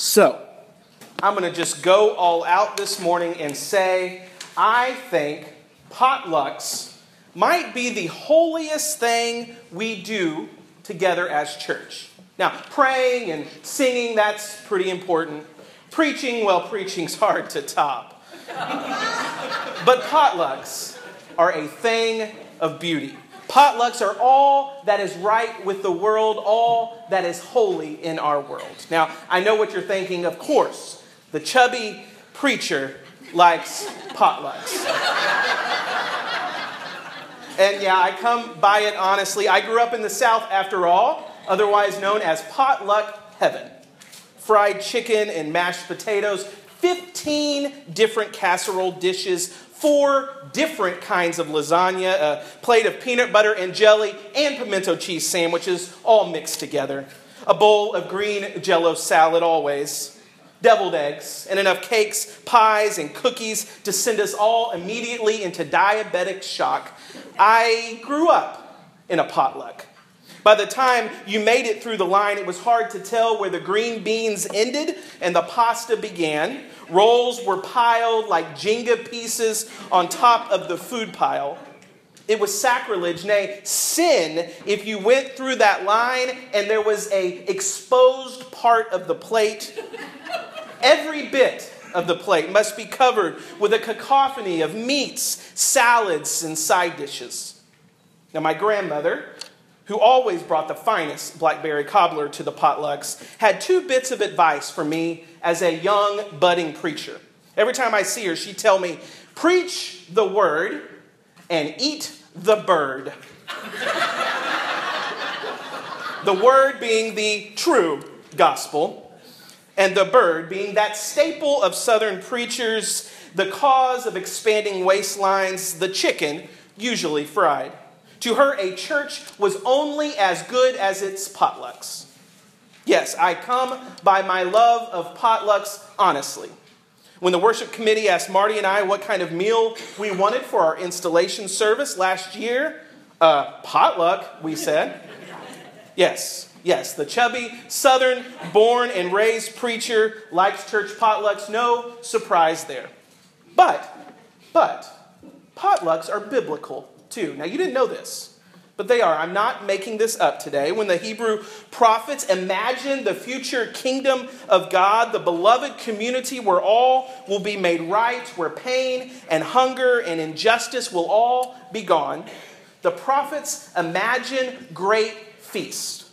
So, I'm going to just go all out this morning and say I think potlucks might be the holiest thing we do together as church. Now, praying and singing, that's pretty important. Preaching, well, preaching's hard to top. but potlucks are a thing of beauty. Potlucks are all that is right with the world, all that is holy in our world. Now, I know what you're thinking. Of course, the chubby preacher likes potlucks. and yeah, I come by it honestly. I grew up in the South, after all, otherwise known as potluck heaven. Fried chicken and mashed potatoes, 15 different casserole dishes four different kinds of lasagna, a plate of peanut butter and jelly, and pimento cheese sandwiches all mixed together, a bowl of green jello salad always, deviled eggs, and enough cakes, pies, and cookies to send us all immediately into diabetic shock. I grew up in a potluck. By the time you made it through the line, it was hard to tell where the green beans ended and the pasta began. Rolls were piled like Jenga pieces on top of the food pile. It was sacrilege, nay, sin, if you went through that line and there was a exposed part of the plate. Every bit of the plate must be covered with a cacophony of meats, salads, and side dishes. Now, my grandmother, who always brought the finest blackberry cobbler to the potlucks, had two bits of advice for me as a young budding preacher. Every time I see her, she'd tell me, Preach the word and eat the bird. the word being the true gospel, and the bird being that staple of Southern preachers, the cause of expanding waistlines, the chicken, usually fried. To her, a church was only as good as its potlucks. Yes, I come by my love of potlucks honestly. When the worship committee asked Marty and I what kind of meal we wanted for our installation service last year, uh, potluck, we said. Yes, yes, the chubby, southern, born and raised preacher likes church potlucks. No surprise there. But, but, potlucks are biblical too. Now, you didn't know this, but they are. I'm not making this up today. When the Hebrew prophets imagined the future kingdom of God, the beloved community where all will be made right, where pain and hunger and injustice will all be gone, the prophets imagine great feast.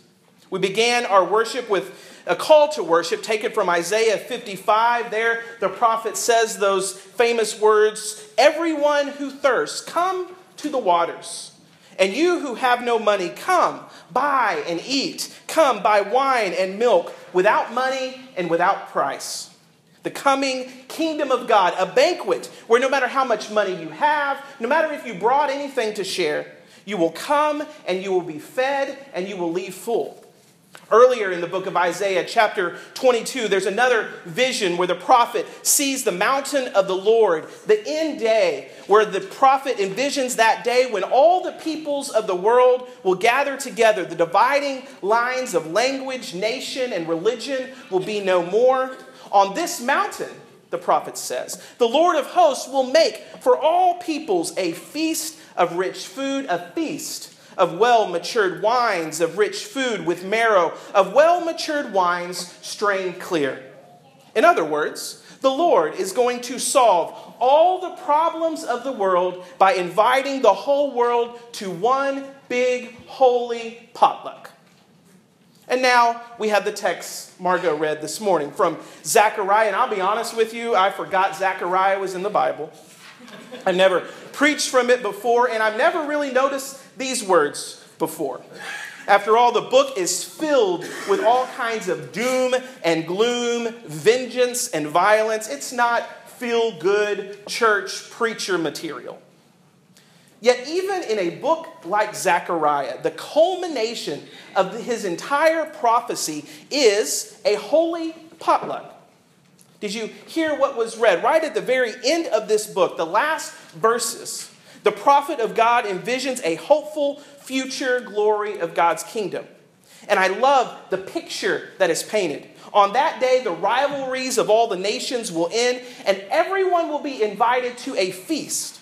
We began our worship with a call to worship taken from Isaiah 55. There, the prophet says those famous words Everyone who thirsts, come to the waters. And you who have no money, come, buy and eat. Come, buy wine and milk without money and without price. The coming kingdom of God, a banquet where no matter how much money you have, no matter if you brought anything to share, you will come and you will be fed and you will leave full. Earlier in the book of Isaiah, chapter 22, there's another vision where the prophet sees the mountain of the Lord, the end day, where the prophet envisions that day when all the peoples of the world will gather together. The dividing lines of language, nation, and religion will be no more. On this mountain, the prophet says, the Lord of hosts will make for all peoples a feast of rich food, a feast of well matured wines, of rich food with marrow, of well matured wines strained clear. In other words, the Lord is going to solve all the problems of the world by inviting the whole world to one big holy potluck. And now we have the text Margot read this morning from Zechariah. And I'll be honest with you, I forgot Zechariah was in the Bible. I've never preached from it before, and I've never really noticed these words before. After all, the book is filled with all kinds of doom and gloom, vengeance and violence. It's not feel good church preacher material. Yet, even in a book like Zechariah, the culmination of his entire prophecy is a holy potluck. Did you hear what was read? Right at the very end of this book, the last verses, the prophet of God envisions a hopeful future glory of God's kingdom. And I love the picture that is painted. On that day, the rivalries of all the nations will end, and everyone will be invited to a feast.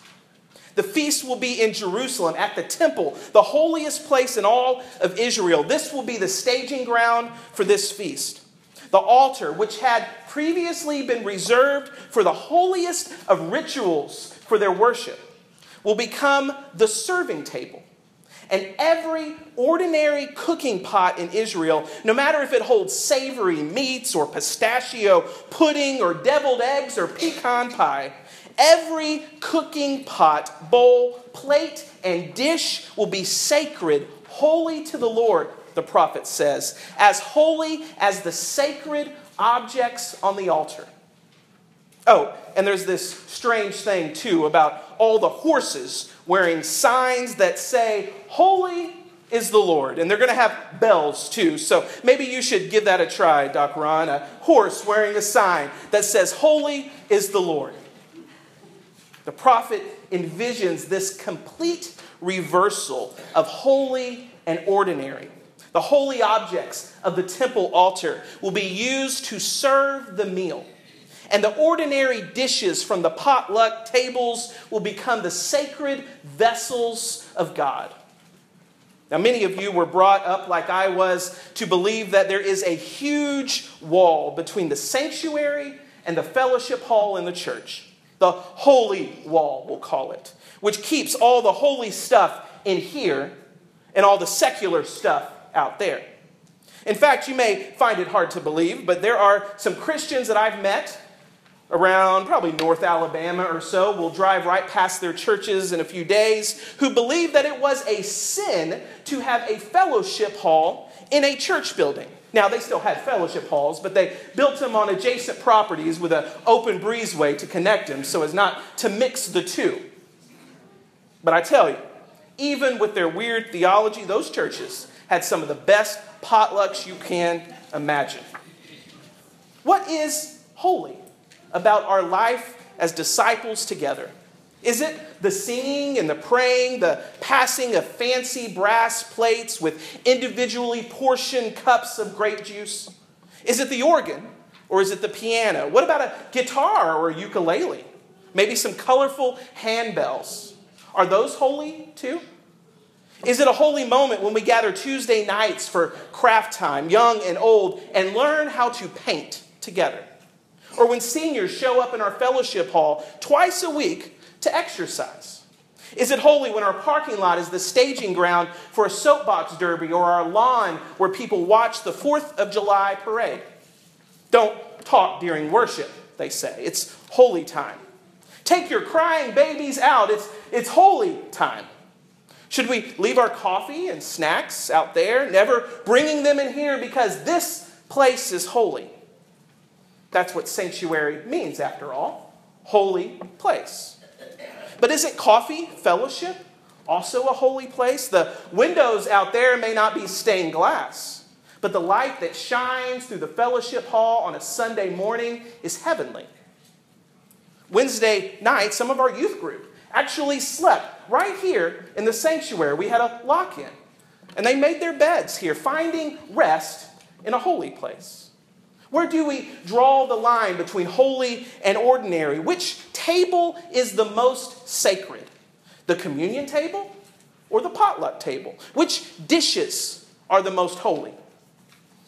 The feast will be in Jerusalem at the temple, the holiest place in all of Israel. This will be the staging ground for this feast. The altar, which had previously been reserved for the holiest of rituals for their worship, will become the serving table. And every ordinary cooking pot in Israel, no matter if it holds savory meats or pistachio pudding or deviled eggs or pecan pie, every cooking pot, bowl, plate, and dish will be sacred, holy to the Lord, the prophet says, as holy as the sacred objects on the altar. Oh, and there's this strange thing, too, about all the horses wearing signs that say, Holy is the Lord. And they're going to have bells, too. So maybe you should give that a try, Doc Ron. A horse wearing a sign that says, Holy is the Lord. The prophet envisions this complete reversal of holy and ordinary. The holy objects of the temple altar will be used to serve the meal and the ordinary dishes from the potluck tables will become the sacred vessels of God. Now, many of you were brought up, like I was, to believe that there is a huge wall between the sanctuary and the fellowship hall in the church. The holy wall, we'll call it, which keeps all the holy stuff in here and all the secular stuff out there. In fact, you may find it hard to believe, but there are some Christians that I've met around probably North Alabama or so. We'll drive right past their churches in a few days who believe that it was a sin to have a fellowship hall in a church building. Now, they still had fellowship halls, but they built them on adjacent properties with an open breezeway to connect them so as not to mix the two. But I tell you, even with their weird theology, those churches had some of the best potlucks you can imagine. What is holy? about our life as disciples together? Is it the singing and the praying, the passing of fancy brass plates with individually portioned cups of grape juice? Is it the organ or is it the piano? What about a guitar or a ukulele? Maybe some colorful handbells. Are those holy too? Is it a holy moment when we gather Tuesday nights for craft time, young and old, and learn how to paint together? or when seniors show up in our fellowship hall twice a week to exercise? Is it holy when our parking lot is the staging ground for a soapbox derby or our lawn where people watch the 4th of July parade? Don't talk during worship, they say. It's holy time. Take your crying babies out. It's, it's holy time. Should we leave our coffee and snacks out there, never bringing them in here because this place is holy? That's what sanctuary means, after all holy place. But isn't coffee fellowship also a holy place? The windows out there may not be stained glass, but the light that shines through the fellowship hall on a Sunday morning is heavenly. Wednesday night, some of our youth group actually slept right here in the sanctuary. We had a lock in, and they made their beds here, finding rest in a holy place. Where do we draw the line between holy and ordinary? Which table is the most sacred? The communion table or the potluck table? Which dishes are the most holy?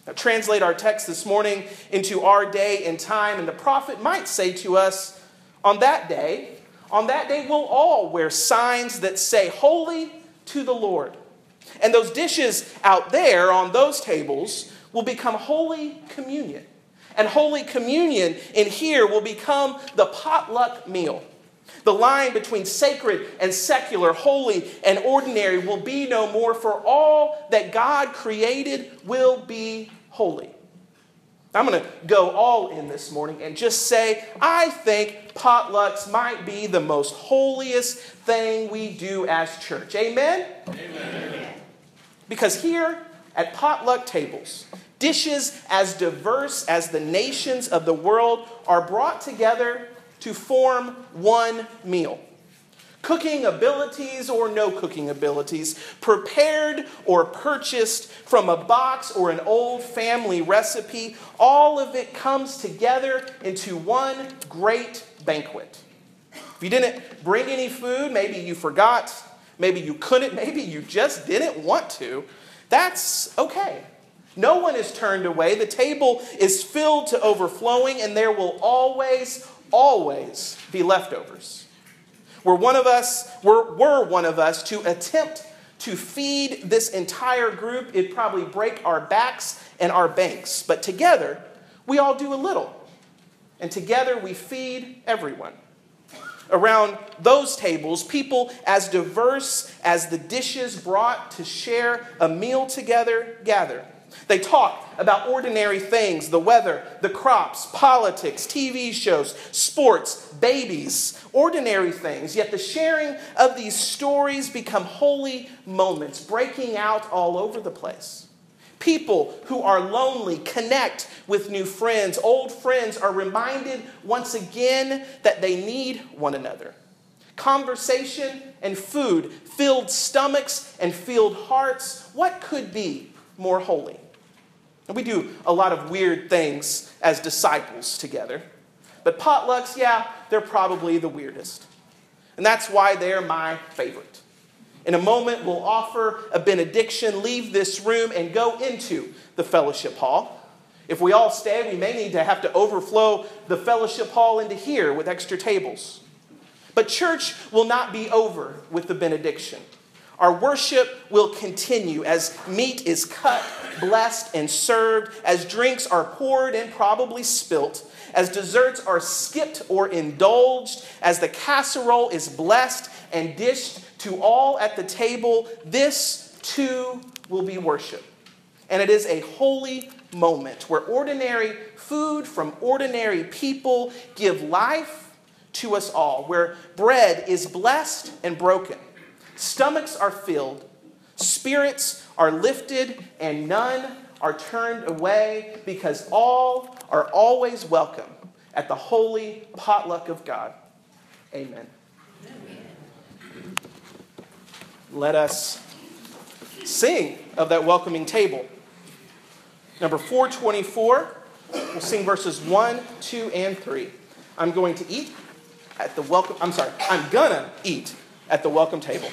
Now, translate our text this morning into our day and time, and the prophet might say to us, on that day, on that day, we'll all wear signs that say, Holy to the Lord. And those dishes out there on those tables will become Holy Communion. And Holy Communion in here will become the potluck meal. The line between sacred and secular, holy and ordinary will be no more, for all that God created will be holy. I'm going to go all in this morning and just say, I think potlucks might be the most holiest thing we do as church. Amen? Amen. Because here at potluck tables, dishes as diverse as the nations of the world are brought together to form one meal. Cooking abilities or no cooking abilities, prepared or purchased from a box or an old family recipe, all of it comes together into one great banquet. If you didn't bring any food, maybe you forgot, maybe you couldn't, maybe you just didn't want to, that's okay. No one is turned away. The table is filled to overflowing, and there will always, always be leftovers. Were one of us, were, were one of us to attempt to feed this entire group, it'd probably break our backs and our banks. But together, we all do a little. And together we feed everyone. Around those tables, people as diverse as the dishes brought to share a meal together gather. They talk about ordinary things the weather, the crops, politics, TV shows, sports, babies, ordinary things. Yet the sharing of these stories become holy moments, breaking out all over the place. People who are lonely connect with new friends. Old friends are reminded once again that they need one another. Conversation and food, filled stomachs and filled hearts, what could be more holy? And we do a lot of weird things as disciples together. But potlucks, yeah, they're probably the weirdest. And that's why they're my favorite. In a moment, we'll offer a benediction, leave this room, and go into the fellowship hall. If we all stay, we may need to have to overflow the fellowship hall into here with extra tables. But church will not be over with the benediction. Our worship will continue as meat is cut, blessed, and served, as drinks are poured and probably spilt, as desserts are skipped or indulged, as the casserole is blessed and dished to all at the table. This too will be worship. And it is a holy moment where ordinary food from ordinary people give life to us all, where bread is blessed and broken Stomachs are filled, spirits are lifted, and none are turned away because all are always welcome at the holy potluck of God. Amen. Let us sing of that welcoming table. Number 424, we'll sing verses 1, 2, and 3. I'm going to eat at the welcome, I'm sorry, I'm gonna eat at the welcome table.